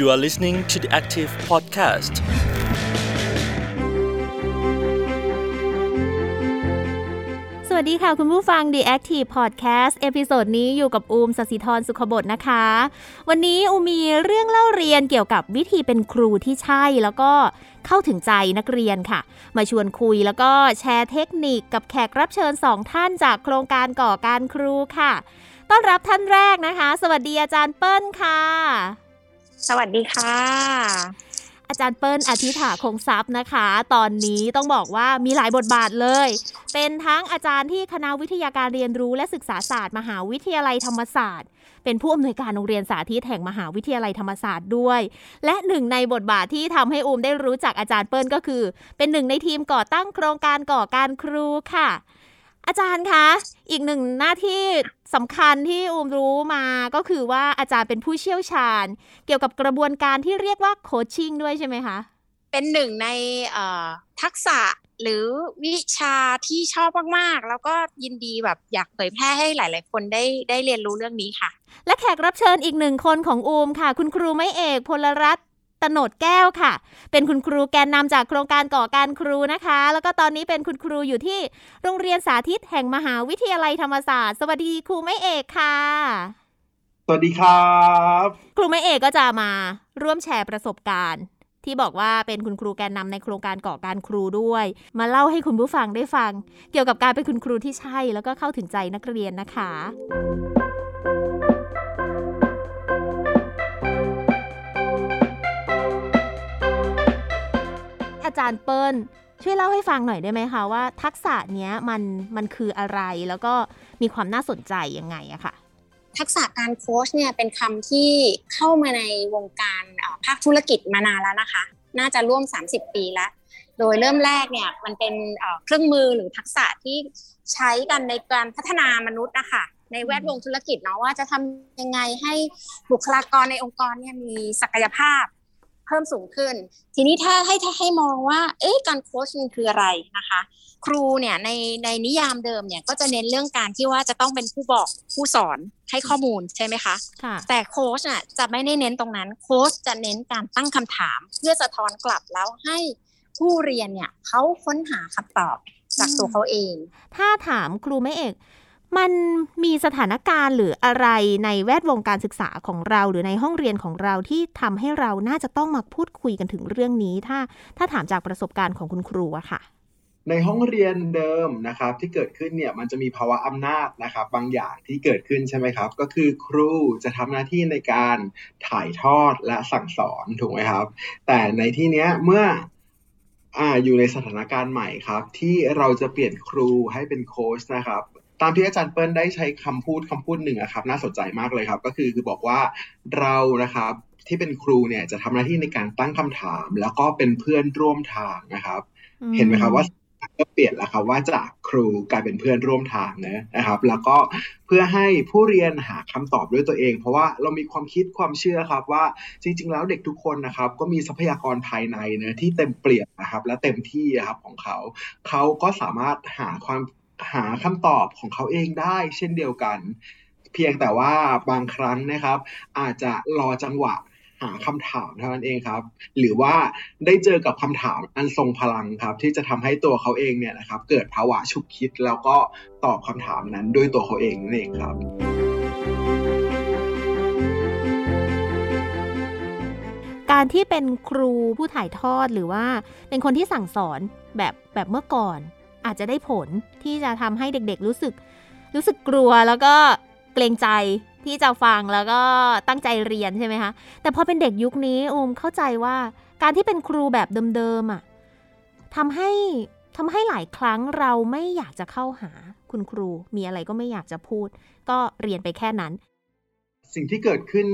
You are listening to the Active Podcast. สวัสดีค่ะคุณผู้ฟัง The Active Podcast episode นี้อยู่กับอุ้มศศิธรสุขบทนะคะ วันนี้อุ้มมีเรื่องเล่าเรียนเกี่ยวกับวิธีเป็นครูที่ใช่แล้วก็เข้าถึงใจนักเรียนค่ะ มาชวนคุยแล้วก็แชร์เทคนิคกับแขกรับเชิญสองท่านจากโครงการก่อการครูค่ะ ต้อนรับท่านแรกนะคะ สวัสดีอาจารย์เปิ้ลค่ะ สวัสดีค่ะ อาจารย์เปิ้ลอธิฐาคงทรัพย์นะคะ ตอนนี้ต้องบอกว่ามีหลายบทบาทเลย เป็นทั้งอาจารย์ที่คณะวิทยาการเรียนรู้และศึกษาศาสตร์ มหาวิทยาลัยธรรมศาสตร์ เป็นผู้อำนวยการโรงเรียนสาธิตแห่งมหาวิทยาลัยธรรมศาสตร์ด้วย และหนึ่งในบทบาทที่ทำให้อูมได้รู้จักอาจารย์เปิ้ลก็คือ เป็นหนึ่งในทีมก่อตั้งโครงการก่อการครูค่ะ อาจารย์คะอีกหนึ่งหน้าที่สำคัญที่อูมรู้มาก็คือว่าอาจารย์เป็นผู้เชี่ยวชาญ เกี่ยวกับกระบวนการที่เรียกว่าโคชชิ่งด้วยใช่ไหมคะ เป็นหนึ่งในเอ่อทักษะหรือวิชาที่ชอบมาก ๆ แล้วก็ยินดีแบบอยากเผยแพร่ให้หลาย ๆ คนได้ได้เรียนรู้เรื่องนี้ค่ะ และแขกรับเชิญอีกหนึ่งคนของอูมค่ะ คุณครูไม่เอกพลรัตน์ ตโนดแก้วค่ะ เป็นคุณครูแกนนำจากโครงการก่อการครูนะคะ แล้วก็ตอนนี้เป็นคุณครูอยู่ที่โรงเรียนสาธิตแห่งมหาวิทยาลัยธรรมศาสตร์ สวัสดีครูไม่เอกค่ะ สวัสดีครับ ครูไม่เอกก็จะมาร่วมแชร์ประสบการณ์ที่บอกว่าเป็นคุณครูแกนนำในโครงการก่อการครูด้วย มาเล่าให้คุณผู้ฟังได้ฟัง เกี่ยวกับการเป็นคุณครูที่ใช่ แล้วก็เข้าถึงใจนักเรียนนะคะ อาจารย์เปิ้ลช่วยเล่าให้ฟังหน่อยได้ไหมคะว่าทักษะเนี้ยมันมันคืออะไรแล้วก็มีความน่าสนใจยังไงอะค่ะ ทักษะการโค้ชเนี่ยเป็นคำที่เข้ามาในวงการภาคธุรกิจมานานแล้วนะคะ น่าจะร่วม 30 ปีแล้ว โดยเริ่มแรกเนี่ยมันเป็นเอ่อเครื่องมือหรือทักษะที่ใช้กันในการพัฒนามนุษย์นะคะในแวดวงธุรกิจเนาะว่าจะทำยังไงให้บุคลากรในองค์กรเนี่ยมีศักยภาพ เพิ่มสูงขึ้น ทีนี้ถ้าให้ถ้าให้มองว่า เอ๊ะการโค้ชมันคืออะไรนะคะ ครูเนี่ยในในนิยามเดิมเนี่ยก็จะเน้นเรื่องการที่ว่าจะต้องเป็นผู้บอกผู้สอนให้ข้อมูลใช่ไหมคะค่ะแต่โค้ชอะจะไม่ได้เน้นตรงนั้น โค้ชจะเน้นการตั้งคำถาม เพื่อสะท้อนกลับแล้วให้ผู้เรียนเนี่ยเขาค้นหาคำตอบจากตัวเขาเอง ถ้าถามครูไม่เอก มันมีสถานการณ์หรืออะไรในแวดวงการศึกษาของเราหรือในห้องเรียนของเราที่ทำให้เราน่าจะต้องมาพูดคุยกันถึงเรื่องนี้ ถ้าถ้าถามจากประสบการณ์ของคุณครูอะค่ะ ในห้องเรียนเดิมนะครับที่เกิดขึ้นเนี่ยมันจะมีภาวะอำนาจนะครับ บางอย่างที่เกิดขึ้นใช่ไหมครับ ก็คือครูจะทำหน้าที่ในการถ่ายทอดและสั่งสอนถูกไหมครับ แต่ในที่เนี้ยเมื่ออ่าอยู่ในสถานการณ์ใหม่ครับ ที่เราจะเปลี่ยนครูให้เป็นโค้ชนะครับ ตามที่อาจารย์เปิ้ลได้ใช้คำพูดคำพูดหนึ่งอะครับ น่าสนใจมากเลยครับ ก็คือคือบอกว่าเรานะครับที่เป็นครูเนี่ยจะทำหน้าที่ในการตั้งคำถาม แล้วก็เป็นเพื่อนร่วมทางนะครับ เห็นไหมครับว่าก็เปลี่ยนแล้วครับว่าจากครูกลายเป็นเพื่อนร่วมทางนะนะครับ แล้วก็เพื่อให้ผู้เรียนหาคำตอบด้วยตัวเอง เพราะว่าเรามีความคิดความเชื่อครับว่าจริง ๆ แล้วเด็กทุกคนนะครับ ก็มีทรัพยากรภายในเนะที่เต็มเปี่ยมนะครับ และเต็มที่อะครับของเขา เขาก็สามารถหาความ หาคำตอบของเขาเองได้ เช่นเดียวกัน เพียงแต่ว่าบางครั้งนะครับ อาจจะรอจังหวะหาคำถามเท่านั้นเองครับ หรือว่าได้เจอกับคำถามอันทรงพลังครับ ที่จะทำให้ตัวเขาเองเนี่ยนะครับ เกิดภาวะฉุกคิดแล้วก็ตอบคำถามนั้นด้วยตัวเขาเองนั่นเองครับ การที่เป็นครูผู้ถ่ายทอดหรือว่าเป็นคนที่สั่งสอนแบบแบบเมื่อก่อน อาจจะได้ผลที่จะทำให้เด็กๆรู้สึก รู้สึกกลัวแล้วก็เกรงใจที่จะฟังแล้วก็ตั้งใจเรียนใช่ไหมคะ แต่พอเป็นเด็กยุคนี้อูมเข้าใจว่าการที่เป็นครูแบบเดิมๆอะทำให้ทำให้หลายครั้งเราไม่อยากจะเข้าหาคุณครูมีอะไรก็ไม่อยากจะพูด ก็เรียนไปแค่นั้น สิ่งที่เกิดขึ้น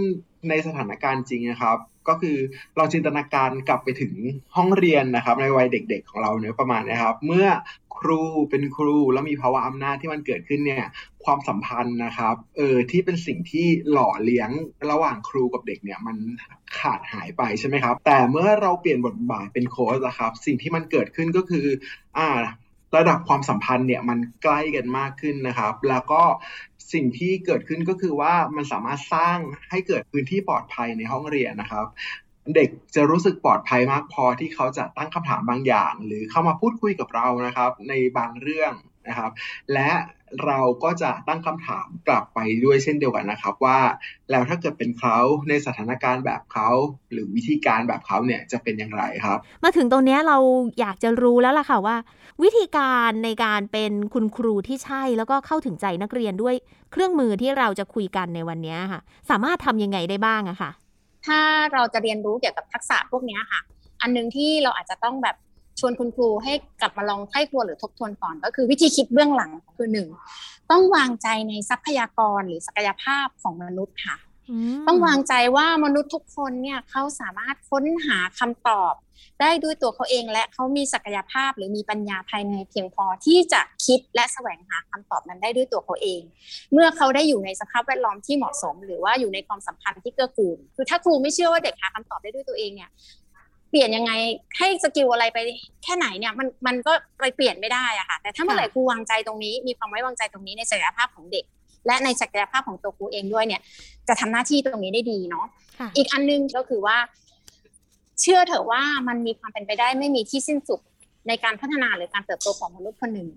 ในสถานการณ์จริงนะครับ ก็คือเราจินตนาการกลับไปถึงห้องเรียนนะครับ ในวัยเด็ก ๆ ของเราเนี่ยประมาณนะครับ เมื่อครูเป็นครูแล้วมีภาวะอำนาจที่มันเกิดขึ้นเนี่ยความสัมพันธ์นะครับเออที่เป็นสิ่งที่หล่อเลี้ยงระหว่างครูกับเด็กเนี่ยมันขาดหายไปใช่ไหมครับ แต่เมื่อเราเปลี่ยนบทบาทเป็นโค้ชนะครับ สิ่งที่มันเกิดขึ้นก็คืออ่า ระดับความสัมพันธ์เนี่ยมันใกล้กันมากขึ้นนะครับ แล้วก็สิ่งที่เกิดขึ้นก็คือว่ามันสามารถสร้างให้เกิดพื้นที่ปลอดภัยในห้องเรียนนะครับเด็กจะรู้สึกปลอดภัยมากพอที่เขาจะตั้งคำถามบางอย่าง หรือเข้ามาพูดคุยกับเรานะครับ ในบางเรื่อง นะครับ และเราก็จะตั้งคำถามกลับไปด้วยเช่นเดียวกันนะครับ ว่าแล้วถ้าเกิดเป็นเขาในสถานการณ์แบบเขาหรือวิธีการแบบเขาเนี่ยจะเป็นอย่างไรครับ มาถึงตรงนี้เราอยากจะรู้แล้วล่ะค่ะว่า วิธีการในการเป็นคุณครูที่ใช่แล้วก็เข้าถึงใจนักเรียนด้วยเครื่องมือที่เราจะคุยกันในวันนี้ค่ะ สามารถทำยังไงได้บ้างอะค่ะ ถ้าเราจะเรียนรู้เกี่ยวกับทักษะพวกนี้ค่ะ อันนึงที่เราอาจจะต้องแบบ ชวนคุณครูให้กลับมาลองไข้ครัวหรือทบทวนก่อน ก็คือวิธีคิดเบื้องหลังคือหนึ่งต้องวางใจในทรัพยากรหรือศักยภาพของมนุษย์ค่ะ ต้องวางใจว่ามนุษย์ทุกคนเนี่ยเขาสามารถค้นหาคำตอบ ได้ด้วยตัวเขาเองและเขามีศักยภาพหรือมีปัญญาภายในเพียงพอที่จะคิดและแสวงหาคำตอบนั้นได้ด้วยตัวเขาเอง เมื่อเขาได้อยู่ในสภาพแวดล้อมที่เหมาะสม หรือว่าอยู่ในความสัมพันธ์ที่เกื้อกูลคือถ้าครูไม่เชื่อว่าเด็กหาคำตอบได้ด้วยตัวเองเนี่ย เปลี่ยนยังไงให้สกิลอะไรไปแค่ไหนเนี่ยมันมันก็ไปเปลี่ยนไม่ได้อะค่ะ แต่ถ้าเมื่อไหร่ครูวางใจตรงนี้ มีความไว้วางใจตรงนี้ในศักยภาพของเด็ก และในศักยภาพของตัวครูเองด้วยเนี่ย จะทำหน้าที่ตรงนี้ได้ดีเนาะค่ะอีกอันนึงก็คือว่า เชื่อเถอะว่ามันมีความเป็นไปได้ไม่มีที่สิ้นสุดในการพัฒนาหรือการเติบโตของมนุษย์คนหนึ่ง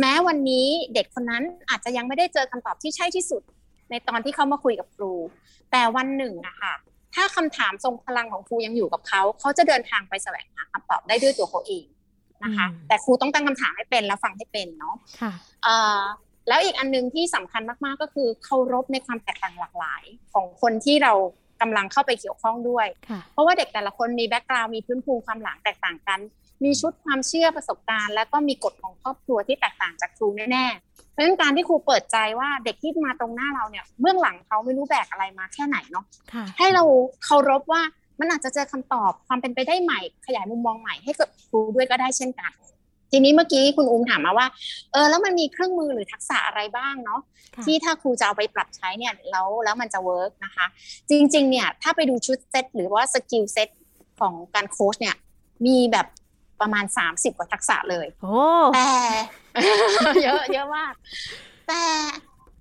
แม้วันนี้เด็กคนนั้นอาจจะยังไม่ได้เจอคำตอบที่ใช่ที่สุด ในตอนที่เขามาคุยกับครู แต่วันหนึ่งอะค่ะ ถ้าคำถามทรงพลังของครูยังอยู่กับเขาเขาจะเดินทางไปแสวงหาคำตอบได้ด้วยตัวเขาเองนะคะอืมแต่ครูต้องตั้งคำถามให้เป็นและฟังให้เป็นเนาะค่ะเอ่อแล้วอีกอันหนึงที่สำคัญมากๆก็คือเคารพในความแตกต่างหลากหลาย ของคนที่เรากำลังเข้าไปเกี่ยวข้องด้วยค่ะเพราะว่าเด็กแต่ละคนมีแบ็กกราวด์มีพื้นภูมิความหลังแตกต่างกัน มีชุดความเชื่อประสบการณ์ แล้วก็มีกฎของครอบครัวที่แตกต่างจากครูแน่ๆเพราะฉะนั้นการที่ครูเปิดใจว่าเด็กที่มาตรงหน้าเราเนี่ยเบื้องหลังเขาไม่รู้แบกอะไรมาแค่ไหนเนาะค่ะให้เราเคารพว่ามันอาจจะเจอคำตอบความเป็นไปได้ใหม่ ขยายมุมมองใหม่ให้กับครูด้วยก็ได้เช่นกัน ทีนี้เมื่อกี้คุณอุ้มถามมาว่า เออแล้วมันมีเครื่องมือหรือทักษะอะไรบ้างเนาะค่ะที่ถ้าครูจะเอาไปปรับใช้เนี่ยแล้วแล้วมันจะ work นะคะ จริง ๆ เนี่ยถ้าไปดูชุดเซตหรือว่า skill set ของการโค้ชเนี่ยมีแบบ ประมาณ 30 กว่าทักษะเลยโอ้แต่เยอะเยอะมาก แต่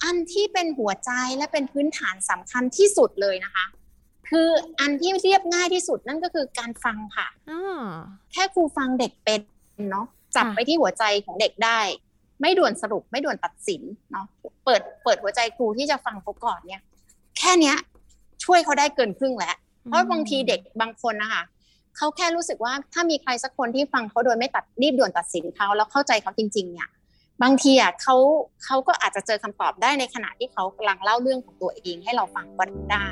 อันที่เป็นหัวใจและเป็นพื้นฐานสำคัญที่สุดเลยนะคะ คืออันที่เรียบง่ายที่สุดนั่นก็คือการฟังค่ะอ่าแค่ครูฟังเด็กเป็นเนาะจับค่ะไปที่หัวใจของเด็กได้ ไม่ด่วนสรุปไม่ด่วนตัดสินเนาะเปิดเปิดหัวใจครูที่จะฟังเขาก่อนเนี่ย แค่เนี้ย ช่วยเขาได้เกินครึ่งแล้วเพราะบางทีเด็กบางคนนะคะ เขาแค่รู้สึกว่าถ้ามีใครสักคนที่ฟังเขาโดยไม่ตัดรีบด่วนตัดสินเขาแล้วเข้าใจเขาจริง ๆ เนี่ย บางทีอะเขาเขาก็อาจจะเจอคำตอบได้ในขณะที่เขากำลังเล่าเรื่องของตัวเองให้เราฟังก็ได้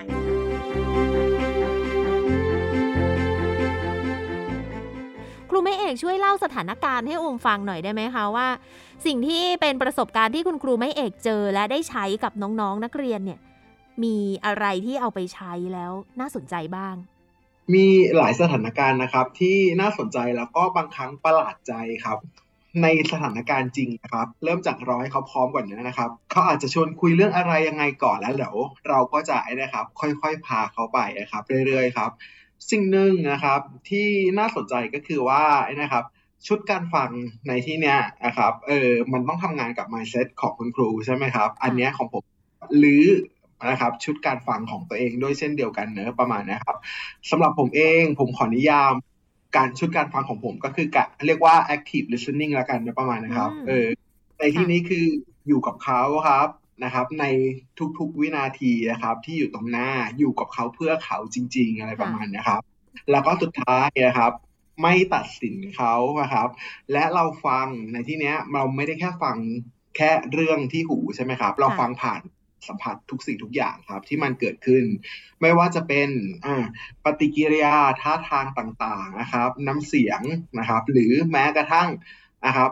ครูไม่เอกช่วยเล่าสถานการณ์ให้อมฟังหน่อยได้ไหมคะว่า สิ่งที่เป็นประสบการณ์ที่คุณครูไม่เอกเจอและได้ใช้กับน้องๆนักเรียนเนี่ย มีอะไรที่เอาไปใช้แล้วน่าสนใจบ้าง มีหลายสถานการณ์นะครับ ที่น่าสนใจแล้วก็บางครั้งประหลาดใจครับ ในสถานการณ์จริงนะครับ เริ่มจากรอให้เขาพร้อมก่อนนะครับเขาอาจจะชวนคุยเรื่องอะไรยังไงก่อนแล้วเดี๋ยวเราก็จะนะครับ ค่อยๆพาเขาไปนะครับ เรื่อยๆครับ สิ่งหนึ่งนะครับ ที่น่าสนใจก็คือว่านะครับ ชุดการฟังในที่เนี้ยนะครับเออมันต้องทำงานกับ mindset ของคุณครูใช่ไหมครับ อันเนี้ยของผมหรือ นะครับชุดการฟังของตัวเองด้วยเช่นเดียวกันเนอะประมาณเนี้ยครับสำหรับผมเองผมขอนิยามการชุดการฟังของผมก็คือกะเรียกว่า active listening แล้วกันนะประมาณนะครับอืมเออในที่นี้คืออยู่กับเขาครับนะครับ ในทุกๆวินาทีนะครับ ที่อยู่ตรงหน้าอยู่กับเขาเพื่อเขาจริง ๆ อะไรประมาณเนี้ยครับ แล้วก็สุดท้ายนะครับ ไม่ตัดสินเขานะครับ และเราฟังในที่เนี้ยเราไม่ได้แค่ฟังแค่เรื่องที่หูใช่ไหมครับ เราค่ะฟังผ่าน สัมผัสทุกสิ่งทุกอย่างครับที่มันเกิดขึ้น ไม่ว่าจะเป็นปฏิกิริยาท่าทางต่างๆนะครับ น้ำเสียงนะครับ หรือแม้กระทั่งนะครับ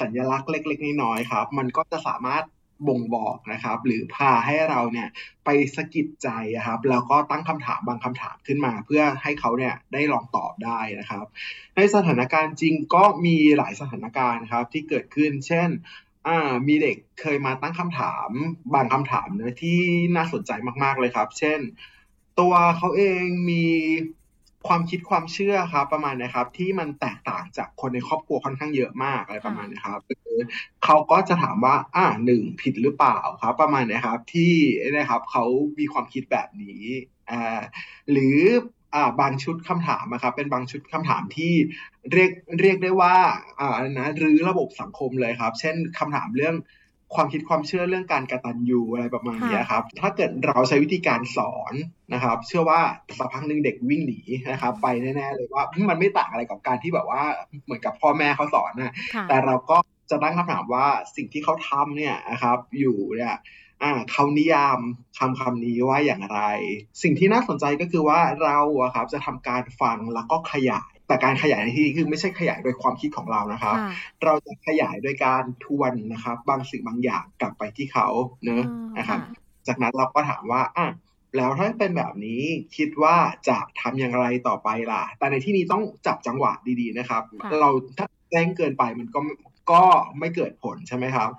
สัญลักษณ์เล็ก ๆน้อยๆครับ มันก็จะสามารถบ่งบอกนะครับ หรือพาให้เราเนี่ยไปสะกิดใจอะครับแล้วก็ตั้งคำถามบางคำถามขึ้นมา เพื่อให้เขาเนี่ยได้ลองตอบได้นะครับ ในสถานการณ์จริงก็มีหลายสถานการณ์ครับที่เกิดขึ้น เช่น อ่ามีเด็กเคยมาตั้งคำถามบางคำถามเนะที่น่าสนใจมาก ๆเลยครับ เช่น ตัวเขาเองมีความคิดความเชื่อครับประมาณนะครับ ที่มันแตกต่างจากคนในครอบครัวค่อนข้างเยอะมากอะไรประมาณนะครับเขาก็จะถามว่า อ่าหนึ่งผิดหรือเปล่าครับ ประมาณนะครับที่นะครับเขามีความคิดแบบนี้อ่าหรือ บางชุดคำถามนะครับเป็นบางชุดคำถามที่เรียกเรียกได้ว่าอ่านะหรือระบบสังคมเลยครับ เช่นคำถามเรื่องความคิดความเชื่อเรื่องการกระตันยูอะไรประมาณนี้ครับ ถ้าเกิดเราใช้วิธีการสอนนะครับ เชื่อว่าสักพักหนึ่งเด็กวิ่งหนีนะครับ ไปแน่ๆเลยว่ามันไม่ต่างอะไรกับการที่แบบว่าเหมือนกับพ่อแม่เขาสอนนะค่ะแต่เราก็จะตั้งคำถามว่าสิ่งที่เขาทำเนี่ยนะครับ อยู่เนี่ยอ่า เขานิยามคำคำนี้ว่าอย่างไร สิ่งที่น่าสนใจก็คือว่าเราอะครับจะทำการฟังแล้วก็ขยาย แต่การขยายในที่นี้คือไม่ใช่ขยายโดยความคิดของเรานะครับค่ะเราจะขยายโดยการทวนนะครับ บางสิ่งบางอย่างกลับไปที่เขาเนอะอ่านนะครับค่ะจากนั้นเราก็ถามว่าอะแล้วถ้าเป็นแบบนี้คิดว่าจะทำอย่างไรต่อไปล่ะ แต่ในที่นี้ต้องจับจังหวะดีๆนะครับค่ะเราถ้าแจ้งเกินไปมันก็ก็ไม่เกิดผลใช่ไหมครับ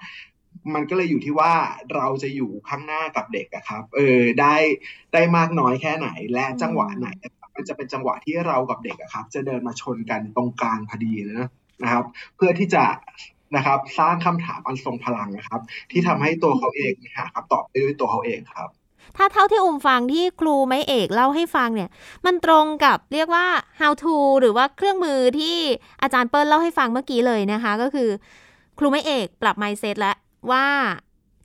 มันก็เลยอยู่ที่ว่าเราจะอยู่ข้างหน้ากับเด็กอะครับ เออได้ได้มากน้อยแค่ไหน และจังหวะไหนนะครับมันจะเป็นจังหวะที่เรากับเด็กอะครับ จะเดินมาชนกันตรงกลางพอดีนะนะครับ เพื่อที่จะนะครับสร้างคำถามอันทรงพลังนะครับ ที่ทำให้ตัวเขาเองหาคำตอบได้ด้วยตัวเขาเองครับ ถ้าเท่าที่อุ้มฟังที่ครูไม้เอกเล่าให้ฟังเนี่ย มันตรงกับเรียกว่า how to หรือว่าเครื่องมือที่อาจารย์เปิ้ลเล่าให้ฟังเมื่อกี้เลยนะคะ ก็คือ ครูไม้เอกปรับ mindset แล้ว ว่า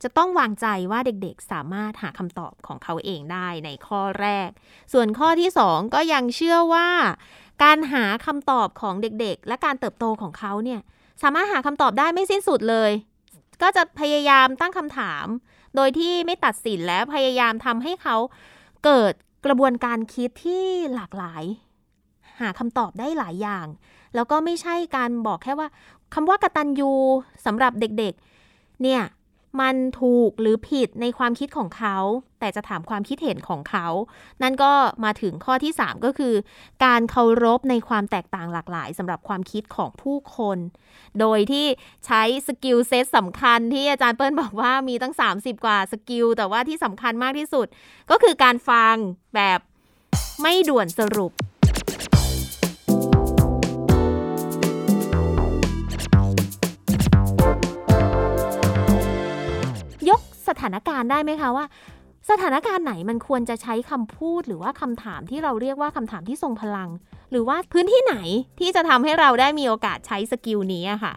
จะต้องวางใจว่าเด็กๆ สามารถหาคำตอบของเขาเองได้ในข้อแรก ส่วนข้อที่ 2 ก็ยังเชื่อว่า การหาคำตอบของเด็กๆ และการเติบโตของเขาเนี่ยสามารถหาคำตอบได้ไม่สิ้นสุดเลย ก็จะพยายามตั้งคำถาม โดยที่ไม่ตัดสินและพยายามทำให้เขาเกิดกระบวนการคิดที่หลากหลาย หาคำตอบได้หลายอย่าง แล้วก็ไม่ใช่การบอกแค่ว่าคำว่ากตัญญูสำหรับเด็กๆ เนี่ยมันถูกหรือผิดในความคิดของเขา แต่จะถามความคิดเห็นของเขา นั่นก็มาถึงข้อที่ 3 ก็คือ การเคารพในความแตกต่างหลากหลายสำหรับความคิดของผู้คน โดยที่ใช้ skill set สำคัญที่อาจารย์เปิ้ลบอกว่ามีตั้ง 30 กว่า skill แต่ว่าที่สำคัญมากที่สุด ก็คือการฟังแบบไม่ด่วนสรุป สถานการณ์ได้ไหมคะว่า สถานการณ์ไหนมันควรจะใช้คำพูดหรือว่าคำถามที่เราเรียกว่าคำถามที่ทรงพลัง หรือว่าพื้นที่ไหนที่จะทำให้เราได้มีโอกาสใช้สกิลนี้อะค่ะ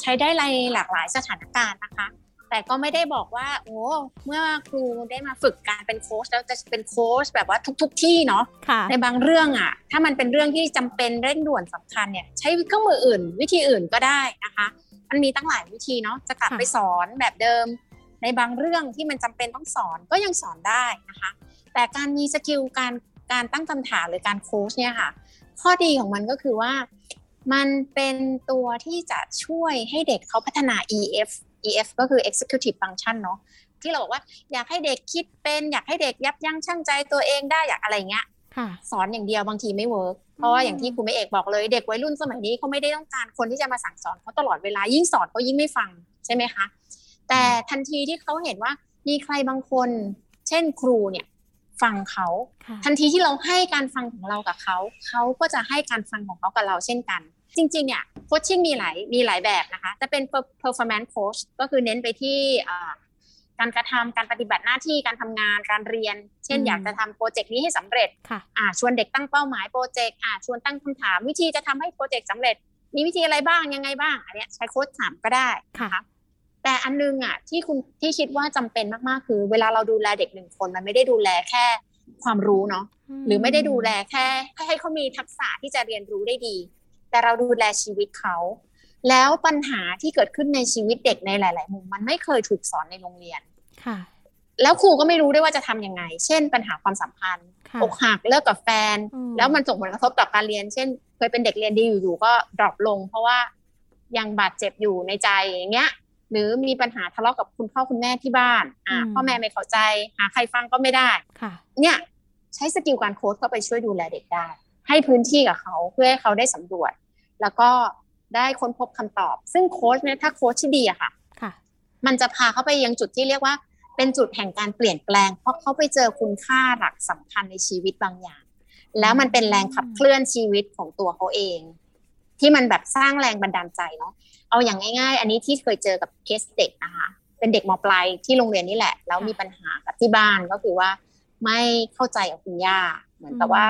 ใช้ได้ในหลากหลายสถานการณ์นะคะแต่ก็ไม่ได้บอกว่า โอ้เมื่อครูได้มาฝึกการเป็นโค้ชแล้วจะเป็นโค้ชแบบว่าทุก ๆที่เนาะค่ะในบางเรื่องอะ ถ้ามันเป็นเรื่องที่จำเป็นเร่งด่วนสำคัญเนี่ยใช้เครื่องมืออื่น วิธีอื่นก็ได้นะคะ มันมีตั้งหลายวิธีเนาะจะกลับค่ะไปสอนแบบเดิม ในบางเรื่องที่มันจำเป็นต้องสอนก็ยังสอนได้นะคะ แต่การมี skill การการตั้งคำถามหรือการโค้ชเนี่ยค่ะ ข้อดีของมันก็คือว่ามันเป็นตัวที่จะช่วยให้เด็กเขาพัฒนา EF EF ก็คือ executive function เนาะที่เราบอกว่าอยากให้เด็กคิดเป็นอยากให้เด็กยับยั้งชั่งใจตัวเองได้อยากอะไรเงี้ยค่ะสอนอย่างเดียวบางทีไม่ work เพราะว่าอย่างที่ครูไม้เอกบอกเลยเด็กวัยรุ่นสมัยนี้เขาไม่ได้ต้องการคนที่จะมาสั่งสอนเขาตลอดเวลายิ่งสอนเขายิ่งไม่ฟังใช่ไหมคะ แต่ทันทีที่เขาเห็นว่ามีใครบางคน เช่นครูเนี่ยฟังเขาค่ะทันทีที่เราให้การฟังของเรากับเขาเขาก็จะให้การฟังของเขากับเราเช่นกัน จริงๆเนี่ยโคชชิ่งมีหลายมีหลายแบบนะคะจะเป็น performance coach ก็คือเน้นไปที่อ่าการกระทำการปฏิบัติหน้าที่การทำงานการเรียน เช่นอืมอยากจะทำโปรเจกต์นี้ให้สำเร็จค่ะอ่าชวนเด็กตั้งเป้าหมายโปรเจกต์อ่าชวนตั้งคำถามวิธีจะทำให้โปรเจกต์สำเร็จ มีวิธีอะไรบ้างยังไงบ้างอันเนี้ยใช้โค้ดถามก็ได้นะค่ะคะ แต่อันนึงอะที่คุณที่คิดว่าจำเป็นมากๆ คือ เวลาเราดูแลเด็กหนึ่งคนมันไม่ได้ดูแลแค่ความรู้เนาะหรือไม่ได้ดูแลแค่ให้เขามีทักษะที่จะเรียนรู้ได้ดี แต่เราดูแลชีวิตเขาแล้วปัญหาที่เกิดขึ้นในชีวิตเด็กในหลาย ๆ มุมมันไม่เคยถูกสอนในโรงเรียนค่ะ แล้วครูก็ไม่รู้ด้วยว่าจะทำยังไง เช่น ปัญหาความสัมพันธ์ค่ะอกหักเลิกกับแฟนอืมแล้วมันส่งผลกระทบต่อการเรียน เช่น เคยเป็นเด็กเรียนดีอยู่ๆก็ drop ลง เพราะว่ายังบาดเจ็บอยู่ในใจอย่างเงี้ย หรือมีปัญหาทะเลาะกับคุณพ่อคุณแม่ที่บ้านอ่าอืมพ่อแม่ไม่เข้าใจหาใครฟังก็ไม่ได้ค่ะ เนี่ยใช้ skill การโค้ชเข้าไปช่วยดูแลเด็กได้ ให้พื้นที่กับเขาเพื่อให้เขาได้สำรวจ แล้วก็ได้ค้นพบคำตอบ ซึ่งโค้ชเนี่ยถ้าโค้ชที่ดีอะค่ะค่ะ มันจะพาเขาไปยังจุดที่เรียกว่า เป็นจุดแห่งการเปลี่ยนแปลง เพราะเขาไปเจอคุณค่าหลักสำคัญในชีวิตบางอย่าง แล้วมันเป็นแรงขับเคลื่อนชีวิตของตัวเขาเอง ที่มันแบบสร้างแรงบันดาลใจเนาะ เอาอย่างง่าย ๆ อันนี้ที่เคยเจอกับเคสเด็กนะคะเป็นเด็กมปลายที่โรงเรียนนี่แหละ แล้วมีปัญหากับที่บ้านก็คือว่าไม่เข้าใจกับคุณย่าเหมือนกับว่า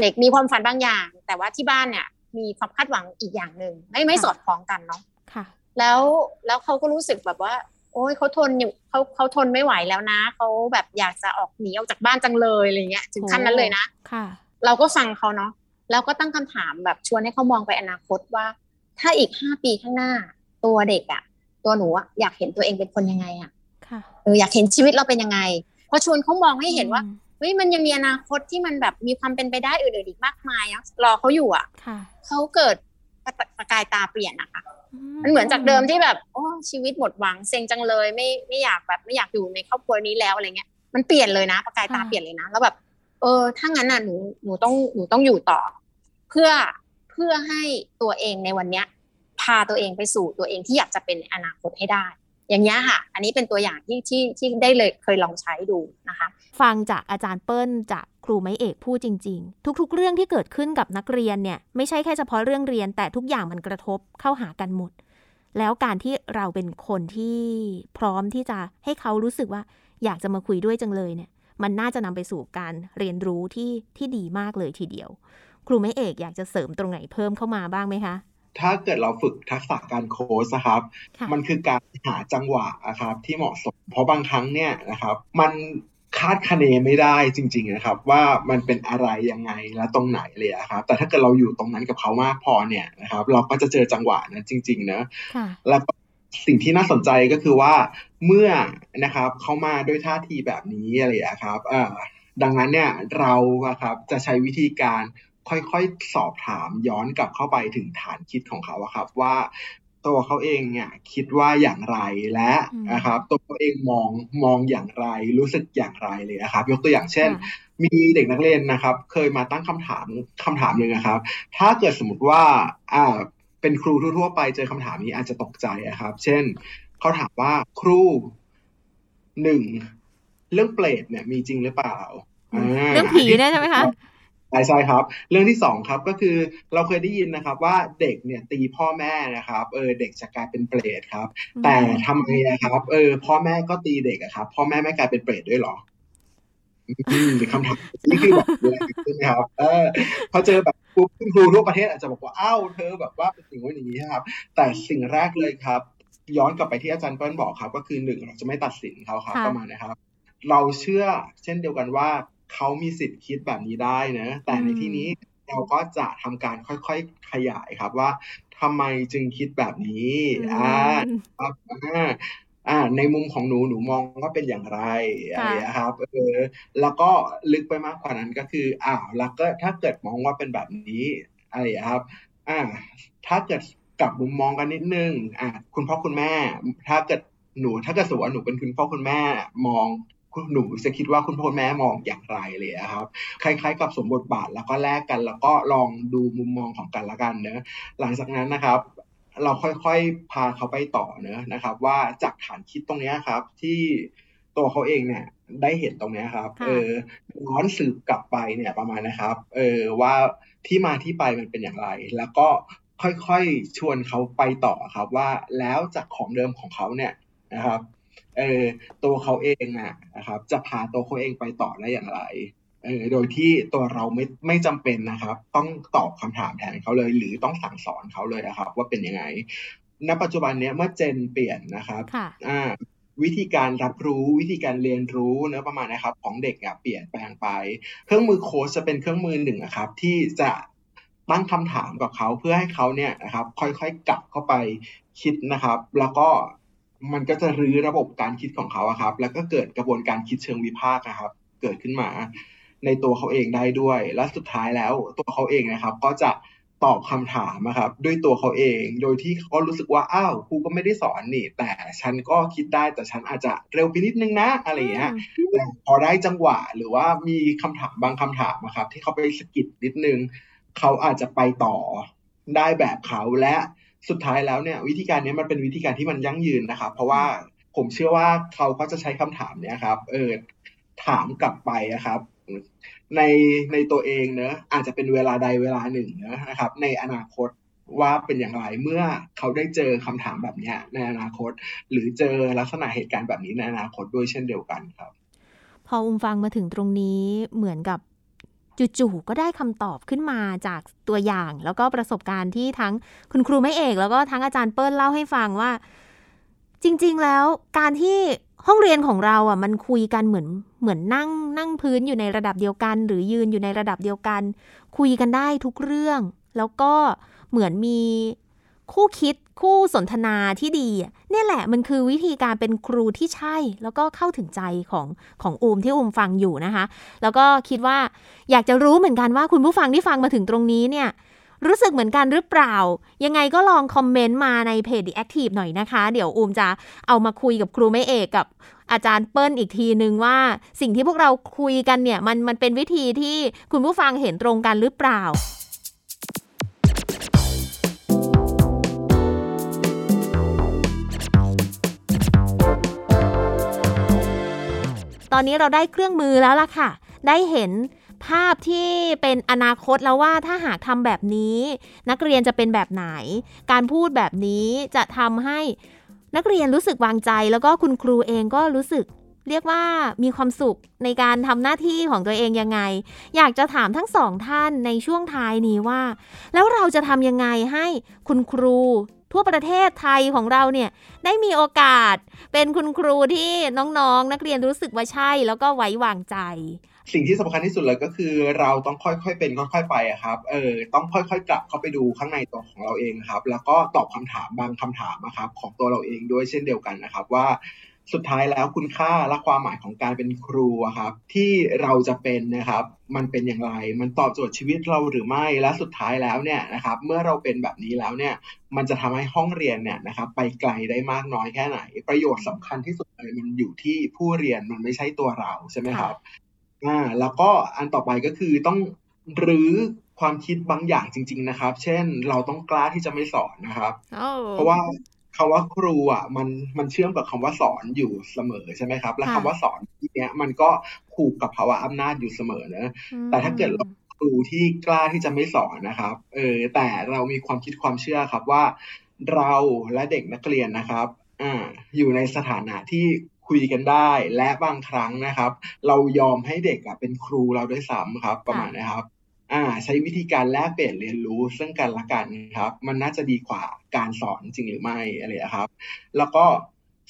เด็กมีความฝันบางอย่าง แต่ว่าที่บ้านเนี่ยมีความคาดหวังอีกอย่างหนึ่งไม่ไม่สอดคล้องกันเนาะค่ะ แล้วแล้วเขาก็รู้สึกแบบว่า โอ้ยเขาทนอยู่เขาเขาทนไม่ไหวแล้วนะเขาแบบอยากจะออกหนีออกจากบ้านจังเลยอะไรเงี้ยถึงขั้นนั้นเลยนะค่ะ เราก็ฟังเขาเนาะแล้วก็ตั้งคำถามแบบชวนให้เขามองไปอนาคตว่า ถ้าอีกห้าปีข้างหน้า ตัวเด็กอะตัวหนูอะอยากเห็นตัวเองเป็นคนยังไงอะค่ะเอออยากเห็นชีวิตเราเป็นยังไงพอชวนเขามองให้เห็นว่าอืมเฮ้ยมันยังมีอนาคตที่มันแบบมีความเป็นไปได้อื่นๆอีกมากมายอะรอเขาอยู่อะค่ะเขาเกิดประประกายตาเปลี่ยนนะคะมันเหมือนจากเดิมที่แบบโอ้ชีวิตหมดหวังเซ็งจังเลยไม่ไม่อยากแบบไม่อยากอยู่ในครอบครัวนี้แล้วอะไรเงี้ยมันเปลี่ยนเลยนะ ประกายตาเปลี่ยนเลยนะ แล้วแบบ เออถ้างั้นน่ะหนูหนูต้องหนูต้องอยู่ต่อ เพื่อเพื่อให้ตัวเองในวันนี้พาตัวเองไปสู่ตัวเองที่อยากจะเป็นในอนาคตให้ได้ อย่างเงี้ค่ะ อันนี้เป็นตัวอย่างที่ที่ที่ได้เลยเคยลองใช้ดูนะคะ ฟังจากอาจารย์เปิ้ลจากครูไม้เอกพูดจริง ๆ ทุก ๆ เรื่องที่เกิดขึ้นกับนักเรียนเนี่ยไม่ใช่แค่เฉพาะเรื่องเรียน แต่ทุกอย่างมันกระทบเข้าหากันหมด แล้วการที่เราเป็นคนที่พร้อมที่จะให้เขารู้สึกว่าอยากจะมาคุยด้วยจังเลยเนี่ยมันน่าจะนำไปสู่การเรียนรู้ที่ที่ดีมากเลยทีเดียว ครูไม้เอกอยากจะเสริมตรงไหนเพิ่มเข้ามาบ้างไหมคะถ้าเกิดเราฝึกทักษะการโค้ชนะครับค่ะมันคือการหาจังหวะนะครับที่เหมาะสม เพราะบางครั้งเนี่ยนะครับมันคาดคะเนไม่ได้จริงๆนะครับ ว่ามันเป็นอะไรยังไงและตรงไหนเลยอะครับ แต่ถ้าเกิดเราอยู่ตรงนั้นกับเขามากพอเนี่ยนะครับ เราก็จะเจอจังหวะนั้นจริงๆนะค่ะแล้วก็สิ่งที่น่าสนใจก็คือว่าเมื่อนะครับเขามาด้วยท่าทีแบบนี้อะไรอย่างเงี้ยครับอ่าดังนั้นเนี่ยเราอะครับจะใช้วิธีการ ค่อยๆสอบถามย้อนกลับเข้าไปถึงฐานคิดของเขาอะครับว่าตัวเขาเองเนี่ยคิดว่าอย่างไรและอืมนะครับตัวเขาเองมองมองอย่างไรรู้สึกอย่างไรเลยนะครับ ยกตัวอย่างเช่นค่ะมีเด็กนักเรียนนะครับ เคยมาตั้งคำถามคำถามหนึ่งนะครับ ถ้าเกิดสมมติว่าอ่าเป็นครูทั่วๆไปเจอคำถามนี้อาจจะตกใจอะครับ เช่นเขาถามว่าครูหนึ่งเรื่องเปรตเนี่ยมีจริงหรือเปล่าาเรื่องผีเนี่ยใช่ไหมคะ ใช่ใช่ครับ เรื่องที่สองครับก็คือเราเคยได้ยินนะครับว่าเด็กเนี่ยตีพ่อแม่นะครับเออเด็กจะกลายเป็นเปรตครับ แต่ทำไมนะครับเออพ่อแม่ก็ตีเด็กอะครับพ่อแม่ไม่กลายเป็นเปรตด้วยเหรออืมคำถามนี่คือแบบอะไรใช่ไหมครับ เออพอเจอแบบปุ๊บคุณครูทั่วประเทศอาจจะบอกว่าอ้าวเธอแบบว่าเป็นสิ่งว่าอย่างนี้ครับ แต่สิ่งแรกเลยครับ ย้อนกลับไปที่อาจารย์เปิ้ลบอกครับ ก็คือหนึ่งเราจะไม่ตัดสินเขาครับค่ะประมาณนะครับ เราเชื่อเช่นเดียวกันว่า เขามีสิทธิ์คิดแบบนี้ได้นะ แต่ในที่นี้เราก็จะทำการค่อยๆขยายครับว่าทำไมจึงคิดแบบนี้อ่าอืมครับอ่าอ่าในมุมของหนูหนูมองว่าเป็นอย่างไรอะไรอย่างเงี้ยครับเออแล้วก็ลึกไปมากกว่านั้นก็คืออ้าวแล้วก็ถ้าเกิดมองว่าเป็นแบบนี้อะไรอย่างเงี้ยครับอ่าถ้าเกิดกลับมุมมองกันนิดนึงอ่าคุณพ่อคุณแม่ ถ้าเกิดหนูถ้าเกิดสมมติว่าหนูเป็นคุณพ่อคุณแม่มอง คุณหนูจะคิดว่าคุณพ่อคุณแม่มองอย่างไรเลยอะครับคล้าย ๆ กับสมบทบาทแล้วก็แลกกัน แล้วก็ลองดูมุมมองของกันและกันเนอะหลังจากนั้นนะครับ เราค่อยๆพาเขาไปต่อเนอะนะครับ ว่าจากฐานคิดตรงเนี้ยครับ ที่ตัวเขาเองเนี่ยได้เห็นตรงเนี้ยครับค่ะเออย้อนสืบกลับไปเนี่ยประมาณนะครับ เออว่าที่มาที่ไปมันเป็นอย่างไร แล้วก็ค่อยๆชวนเขาไปต่อครับว่าแล้วจากของเดิมของเขาเนี่ยนะครับ เออตัวเขาเองอะนะครับ จะพาตัวเขาเองไปต่อได้อย่างไรเออโดยที่ตัวเราไม่ไม่จำเป็นนะครับ ต้องตอบคำถามแทนเขาเลย หรือต้องสั่งสอนเขาเลยนะครับ ว่าเป็นยังไงณปัจจุบันเนี้ยเมื่อเจนเปลี่ยนนะครับค่ะอ่าวิธีการรับรู้วิธีการเรียนรู้เนื้อะประมาณนะครับ ของเด็กอะเปลี่ยนแปลงไป เครื่องมือโค้ชจะเป็นเครื่องมือหนึ่งอะครับ ที่จะตั้งคำถามกับเขาเพื่อให้เขาเนี่ยนะครับ ค่อยๆกลับเข้าไปคิดนะครับ แล้วก็ มันก็จะรื้อระบบการคิดของเขาอะครับ แล้วก็เกิดกระบวนการคิดเชิงวิพากษ์นะครับ เกิดขึ้นมาในตัวเขาเองได้ด้วย และสุดท้ายแล้วตัวเขาเองนะครับ ก็จะตอบคำถามนะครับ ด้วยตัวเขาเอง โดยที่เขารู้สึกว่าอ้าวครูก็ไม่ได้สอนนี่ แต่ฉันก็คิดได้แต่ฉันอาจจะเร็วไปนิดนึงนะอะไรอย่างเงี้ยแต่พอได้จังหวะหรือว่ามีคำถามบางคำถามนะครับ ที่เขาไปสะกิดนิดนึงเขาอาจจะไปต่อได้แบบเขาและ สุดท้ายแล้วเนี่ยวิธีการนี้มันเป็นวิธีการที่มันยั่งยืนนะครับ เพราะว่าผมเชื่อว่าเขาก็จะใช้คำถามเนี้ยครับ เออถามกลับไปนะครับ ในในตัวเองเนอะอาจจะเป็นเวลาใดเวลาหนึ่งเนอะนะครับ ในอนาคตว่าเป็นอย่างไรเมื่อเขาได้เจอคำถามแบบเนี้ยในอนาคต หรือเจอลักษณะเหตุการณ์แบบนี้ในอนาคตด้วยเช่นเดียวกันครับ พออุ้มฟังมาถึงตรงนี้เหมือนกับ จู่ๆก็ได้คำตอบขึ้นมาจากตัวอย่าง แล้วก็ประสบการณ์ที่ทั้งคุณครูไม่เอก แล้วก็ทั้งอาจารย์เปิ้ลเล่าให้ฟังว่า จริง ๆ แล้วการที่ห้องเรียนของเราอะมันคุยกันเหมือนเหมือนนั่งนั่งพื้นอยู่ในระดับเดียวกัน หรือยืนอยู่ในระดับเดียวกัน คุยกันได้ทุกเรื่อง แล้วก็เหมือนมี คู่คิดคู่สนทนาที่ดีเนี่ยแหละมันคือวิธีการเป็นครูที่ใช่ แล้วก็เข้าถึงใจของของอูมที่อูมฟังอยู่นะคะ แล้วก็คิดว่าอยากจะรู้เหมือนกันว่าคุณผู้ฟังที่ฟังมาถึงตรงนี้เนี่ยรู้สึกเหมือนกันหรือเปล่า ยังไงก็ลองคอมเมนต์มาในเพจ The Active หน่อยนะคะ เดี๋ยวอูมจะเอามาคุยกับครูไม่เอกกับอาจารย์เปิ้ลอีกทีนึงว่า สิ่งที่พวกเราคุยกันเนี่ยมันมันเป็นวิธีที่คุณผู้ฟังเห็นตรงกันหรือเปล่า ตอนนี้เราได้เครื่องมือแล้วล่ะค่ะ ได้เห็นภาพที่เป็นอนาคตแล้วว่าถ้าหากทำแบบนี้ นักเรียนจะเป็นแบบไหน การพูดแบบนี้จะทำให้นักเรียนรู้สึกวางใจ แล้วก็คุณครูเองก็รู้สึกเรียกว่ามีความสุขในการทำหน้าที่ของตัวเองยังไง อยากจะถามทั้งสองท่านในช่วงท้ายนี้ว่า แล้วเราจะทำยังไงให้คุณครู ทั่วประเทศไทยของเราเนี่ยได้มีโอกาสเป็นคุณครูที่น้องๆนักเรียนรู้สึกว่าใช่ แล้วก็ไว้วางใจ สิ่งที่สำคัญที่สุดเลยก็คือ เราต้องค่อยๆเป็นค่อยๆไปอะครับเออต้องค่อยๆกลับเข้าไปดูข้างในตัวของเราเองครับ แล้วก็ตอบคำถามบางคำถามนะครับของตัวเราเองด้วยเช่นเดียวกันนะครับว่า สุดท้ายแล้วคุณค่าและความหมายของการเป็นครูอะครับ ที่เราจะเป็นนะครับ มันเป็นอย่างไร มันตอบโจทย์ชีวิตเราหรือไม่และสุดท้ายแล้วเนี่ยนะครับ เมื่อเราเป็นแบบนี้แล้วเนี่ย มันจะทำให้ห้องเรียนเนี่ยนะครับไปไกลได้มากน้อยแค่ไหน ประโยชน์สำคัญที่สุดเลยมันอยู่ที่ผู้เรียนมันไม่ใช่ตัวเราใช่ไหมครับอ่าแล้วก็อันต่อไปก็คือต้องรื้อความคิดบางอย่างจริง ๆนะครับ เช่น เราต้องกล้าที่จะไม่สอนนะครับ เพราะว่า คำว่าครูอะมันมันเชื่อมกับคำว่าสอนอยู่เสมอใช่ไหมครับ และค่ะคำว่าสอนที่เนี้ยมันก็ผูกกับภาวะอำนาจอยู่เสมอนะแต่ถ้าเกิดเราครูที่กล้าที่จะไม่สอนนะครับเออแต่เรามีความคิดความเชื่อครับว่า เราและเด็กนักเรียนนะครับอ่าอยู่ในสถานะที่คุยกันได้และบางครั้งนะครับ เรายอมให้เด็กอะเป็นครูเราด้วยซ้ำครับ ประมาณนะครับ อ่าใช้วิธีการแลกเปลี่ยนเรียนรู้ซึ่งกันและกันครับ มันน่าจะดีกว่าการสอนจริงหรือไม่อะไรนะครับ แล้วก็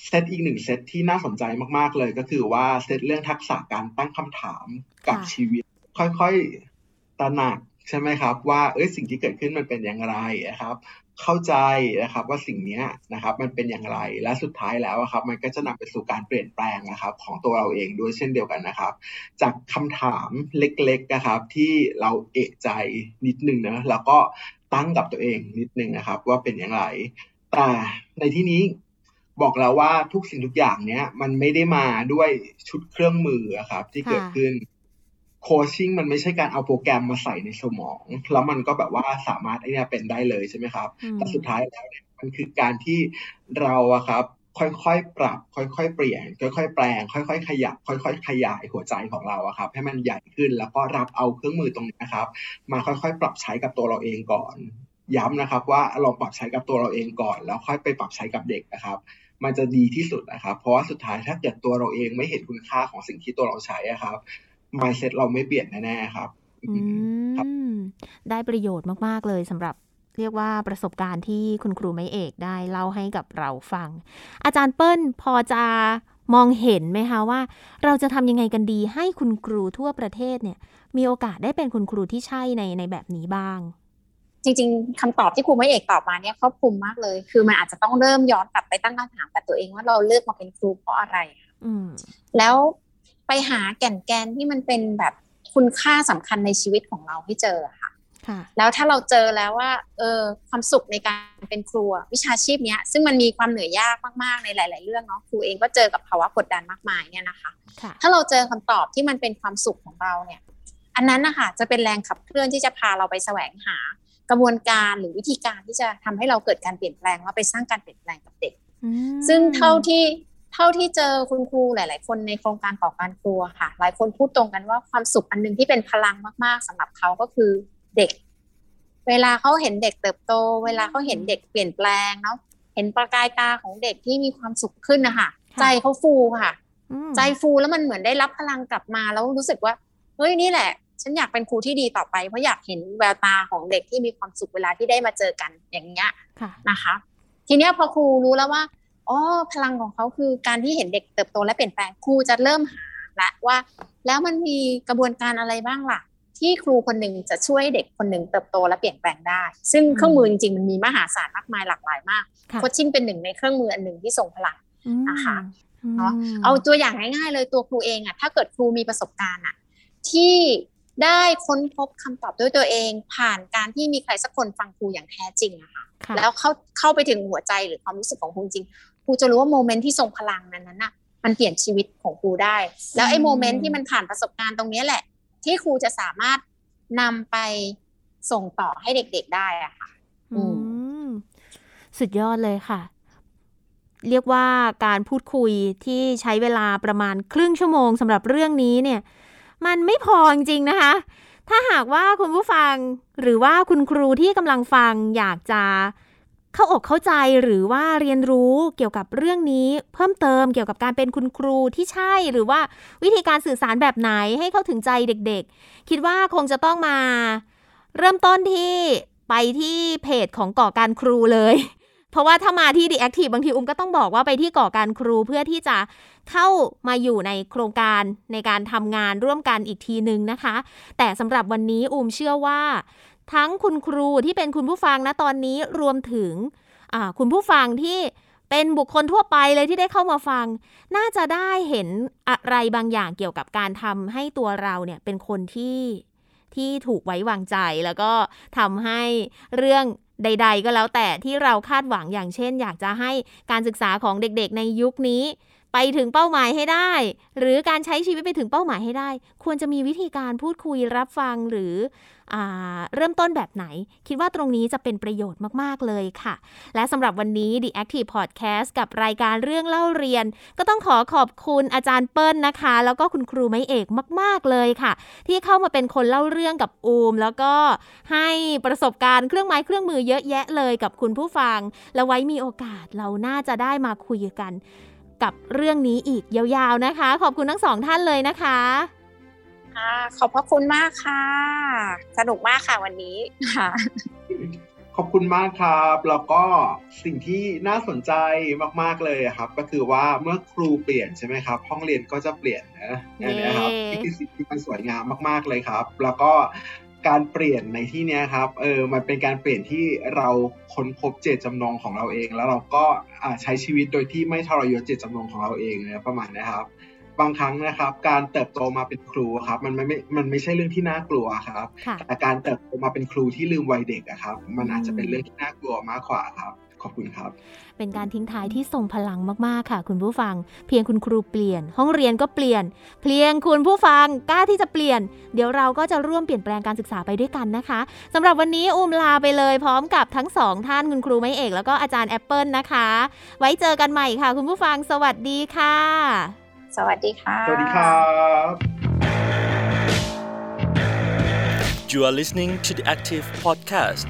เซตอีกหนึ่งเซตที่น่าสนใจมาก ๆ เลยก็คือว่าเซตเรื่องทักษะการตั้งคำถามกับค่ะชีวิต ค่อย ๆตระหนักใช่ไหมครับ ว่าเอ้ยสิ่งที่เกิดขึ้นมันเป็นอย่างไรนะครับ เข้าใจนะครับว่าสิ่งนี้นะครับมันเป็นอย่างไรและสุดท้ายแล้วครับมันก็จะนำไปสู่การเปลี่ยนแปลงนะครับของตัวเราเองด้วยเช่นเดียวกันนะครับ จากคำถามเล็กๆนะครับที่เราเอะใจนิดนึงนะแล้วก็ตั้งกับตัวเองนิดนึงนะครับ ว่าเป็นอย่างไร แต่ในที่นี้บอกแล้วว่าทุกสิ่งทุกอย่างเนี้ยมันไม่ได้มาด้วยชุดเครื่องมือครับที่เกิดขึ้น โคชชิ่งมันไม่ใช่การเอาโปรแกรมมาใส่ในสมอง แล้วมันก็แบบว่าสามารถไอ้เนี่ยเป็นได้เลยใช่ไหมครับอืมแต่สุดท้ายแล้วเนี่ยมันคือการที่เราอะครับค่อยๆ ปรับ ค่อยๆ เปลี่ยน ค่อยๆ แปลง ค่อยๆ ขยับ ค่อยๆ ขยายหัวใจของเราอะครับ ให้มันใหญ่ขึ้น แล้วก็รับเอาเครื่องมือตรงนี้นะครับ มาค่อยๆ ปรับใช้กับตัวเราเองก่อน ย้ำนะครับ ว่าลองปรับใช้กับตัวเราเองก่อน แล้วค่อยไปปรับใช้กับเด็กนะครับ มันจะดีที่สุดนะครับ เพราะว่าสุดท้ายถ้าเกิดตัวเราเองไม่เห็นคุณค่าของสิ่งที่ตัวเราใช้อะครับ mindset เราไม่เปลี่ยนแน่ๆครับอืมได้ประโยชน์มาก ๆ เลยสำหรับเรียกว่าประสบการณ์ที่คุณครูไม่เอกได้เล่าให้กับเราฟัง อาจารย์เปิ้ลพอจะมองเห็นไหมคะว่า เราจะทำยังไงกันดีให้คุณครูทั่วประเทศเนี่ย มีโอกาสได้เป็นคุณครูที่ใช่ในในแบบนี้บ้าง จริง ๆคำตอบที่ครูไม่เอกตอบมาเนี่ยครอบคลุมมากเลย คือมันอาจจะต้องเริ่มย้อนกลับไปตั้งคำถามกับตัวเองว่าเราเลือกมาเป็นครูเพราะอะไรอืมแล้ว ไปหาแก่นแกนที่มันเป็นแบบคุณค่าสำคัญในชีวิตของเราให้เจออะค่ะค่ะ แล้วถ้าเราเจอแล้วว่า เออความสุขในการเป็นครูอะวิชาชีพเนี้ย ซึ่งมันมีความเหนื่อยยากมากๆในหลาย ๆ เรื่องเนาะครูเองก็เจอกับภาวะกดดันมากมายเนี่ยนะคะค่ะถ้าเราเจอคำตอบที่มันเป็นความสุขของเราเนี่ย อันนั้นนะคะจะเป็นแรงขับเคลื่อนที่จะพาเราไปแสวงหากระบวนการหรือวิธีการที่จะทำให้เราเกิดการเปลี่ยนแปลงแล้วไปสร้างการเปลี่ยนแปลงกับเด็กอืมซึ่งเท่าที่ เท่าที่เจอคุณครูหลาย ๆ คนในโครงการก่อการครัวค่ะ หลายคนพูดตรงกันว่าความสุขอันหนึงที่เป็นพลังมาก ๆสำหรับเขาก็คือเด็ก เวลาเขาเห็นเด็กเติบโต เวลาเขาเห็นเด็กเปลี่ยนแปลงเนาะเห็นประกายตาของเด็กที่มีความสุขขึ้นนะคะค่ะใจเขาฟูค่ะอืมใจฟูแล้วมันเหมือนได้รับพลังกลับมาแล้วรู้สึกว่าเฮ้ยนี่แหละ ฉันอยากเป็นครูที่ดีต่อไปเพราะอยากเห็นแววตาของเด็กที่มีความสุขเวลาที่ได้มาเจอกันอย่างเงี้ยค่ะนะคะ ทีเนี้ยพอครูรู้แล้วว่า อ๋อพลังของเขาคือการที่เห็นเด็กเติบโตและเปลี่ยนแปลงครูจะเริ่มหาละว่า แล้วมันมีกระบวนการอะไรบ้างล่ะ ที่ครูคนหนึ่งจะช่วยเด็กคนหนึ่งเติบโตและเปลี่ยนแปลงได้ ซึ่งเครื่องมือจริงๆมันมีมหาศาลมากมายหลากหลายมากค่ะโคชชิ่งเป็นหนึ่งในเครื่องมืออันหนึ่งที่ส่งพลังอืมนะคะมเนาะเอาตัวอย่างง่ายๆเลยตัวครูเองอะถ้าเกิดครูมีประสบการณ์อะที่ได้ค้นพบคำตอบด้วยตัวเอง ผ่านการที่มีใครสักคนฟังครูอย่างแท้จริงอะค่ะค่ะแล้วเข้าเข้าไปถึงหัวใจหรือความรู้สึกของครูจริง ครูจะรู้ว่าโมเมนต์ที่ทรงพลังนั้นนั้นน่ะมันเปลี่ยนชีวิตของครูได้ แล้วไอ้โมเมนต์ที่มันผ่านประสบการณ์ตรงเนี้ยแหละ ที่ครูจะสามารถนำไปส่งต่อให้เด็ก ๆได้อะค่ะอือืมมสุดยอดเลยค่ะ เรียกว่าการพูดคุยที่ใช้เวลาประมาณครึ่งชั่วโมงสำหรับเรื่องนี้เนี่ย มันไม่พอจริงๆนะคะ ถ้าหากว่าคุณผู้ฟังหรือว่าคุณครูที่กำลังฟังอยากจะ เข้าอกเข้าใจหรือว่าเรียนรู้เกี่ยวกับเรื่องนี้เพิ่มเติมเกี่ยวกับการเป็นคุณครูที่ใช่หรือว่าวิธีการสื่อสารแบบไหนให้เข้าถึงใจเด็กๆ คิดว่าคงจะต้องมา เริ่มต้นที่ไปที่เพจของก่อการครูเลย เพราะว่าถ้ามาที่ The Active บางทีอุ้มก็ต้องบอกว่าไปที่ก่อการครูเพื่อที่จะเข้ามาอยู่ในโครงการในการทำงานร่วมกันอีกทีนึงนะคะ แต่สำหรับวันนี้อุ้มเชื่อว่า ทั้งคุณครูที่เป็นคุณผู้ฟังนะตอนนี้รวมถึงคุณผู้ฟังที่เป็นบุคคลทั่วไปเลยที่ได้เข้ามาฟัง น่าจะได้เห็นอะไรบางอย่างเกี่ยวกับการทำให้ตัวเราเนี่ยเป็นคนที่ที่ถูกไว้วางใจแล้วก็ทำให้เรื่องใด ๆ ก็แล้วแต่ที่เราคาดหวังอย่างเช่น อยากจะให้การศึกษาของเด็กๆ ในยุคนี้ ไปถึงเป้าหมายให้ได้ หรือการใช้ชีวิตไปถึงเป้าหมายให้ได้ ควรจะมีวิธีการพูดคุยรับฟังหรืออเริ่มต้นแบบไหน คิดว่าตรงนี้จะเป็นประโยชน์มากๆเลยค่ะ และสำหรับวันนี้ The Active Podcast กับรายการเรื่องเล่าเรียน ก็ต้องขอขอบคุณอาจารย์เปิ้ลนะคะ แล้วก็คุณครูไม้เอกมาก ๆเลยค่ะ ที่เข้ามาเป็นคนเล่าเรื่องกับอูม แล้วก็ให้ประสบการณ์เครื่องไม้เครื่องมือเยอะแยะเลยกับคุณผู้ฟัง แล้วไว้มีโอกาสเราน่าจะได้มาคุยกัน กับเรื่องนี้อีกยาวๆนะคะ ขอบคุณทั้งสองท่านเลยนะคะค่ะขอบพระคุณมากค่ะ สนุกมากค่ะวันนี้ค่ะขอบคุณมากครับแล้วก็สิ่งที่น่าสนใจมากๆเลยอะครับ ก็คือว่าเมื่อครูเปลี่ยนใช่ไหมครับ ห้องเรียนก็จะเปลี่ยนนะอันเนี้ยครับเย้นี่คือสิ่งที่มันสวยงามมากๆเลยครับ แล้วก็ การเปลี่ยนในที่เนี้ยครับเออมันเป็นการเปลี่ยนที่เราค้นพบเจตจำนงของเราเอง แล้วเราก็อ่าใช้ชีวิตโดยที่ไม่ทรยศเจตจำนงของเราเองนะประมาณนะครับ บางครั้งนะครับ การเติบโตมาเป็นครูครับ มันไม่ไม่มันไม่ใช่เรื่องที่น่ากลัวครับค่ะแต่การเติบโตมาเป็นครูที่ลืมวัยเด็กอะครับ มันอาจจะเป็นเรื่องที่น่ากลัวมากกว่าครับ ขอบคุณครับ เป็นการทิ้งท้ายที่ทรงพลังมาก ๆ ค่ะ คุณผู้ฟัง เพียงคุณครูเปลี่ยน ห้องเรียนก็เปลี่ยน เพียงคุณผู้ฟังกล้าที่จะเปลี่ยน เดี๋ยวเราก็จะร่วมเปลี่ยนแปลงการศึกษาไปด้วยกันนะคะสำหรับวันนี้อุ้มลาไปเลยพร้อมกับทั้งสองท่านคุณครูไม้เอก แล้วก็อาจารย์แอปเปิลนะคะ ไว้เจอกันใหม่ค่ะ คุณผู้ฟังสวัสดีค่ะ สวัสดีค่ะ สวัสดีครับ You are listening to the Active Podcast.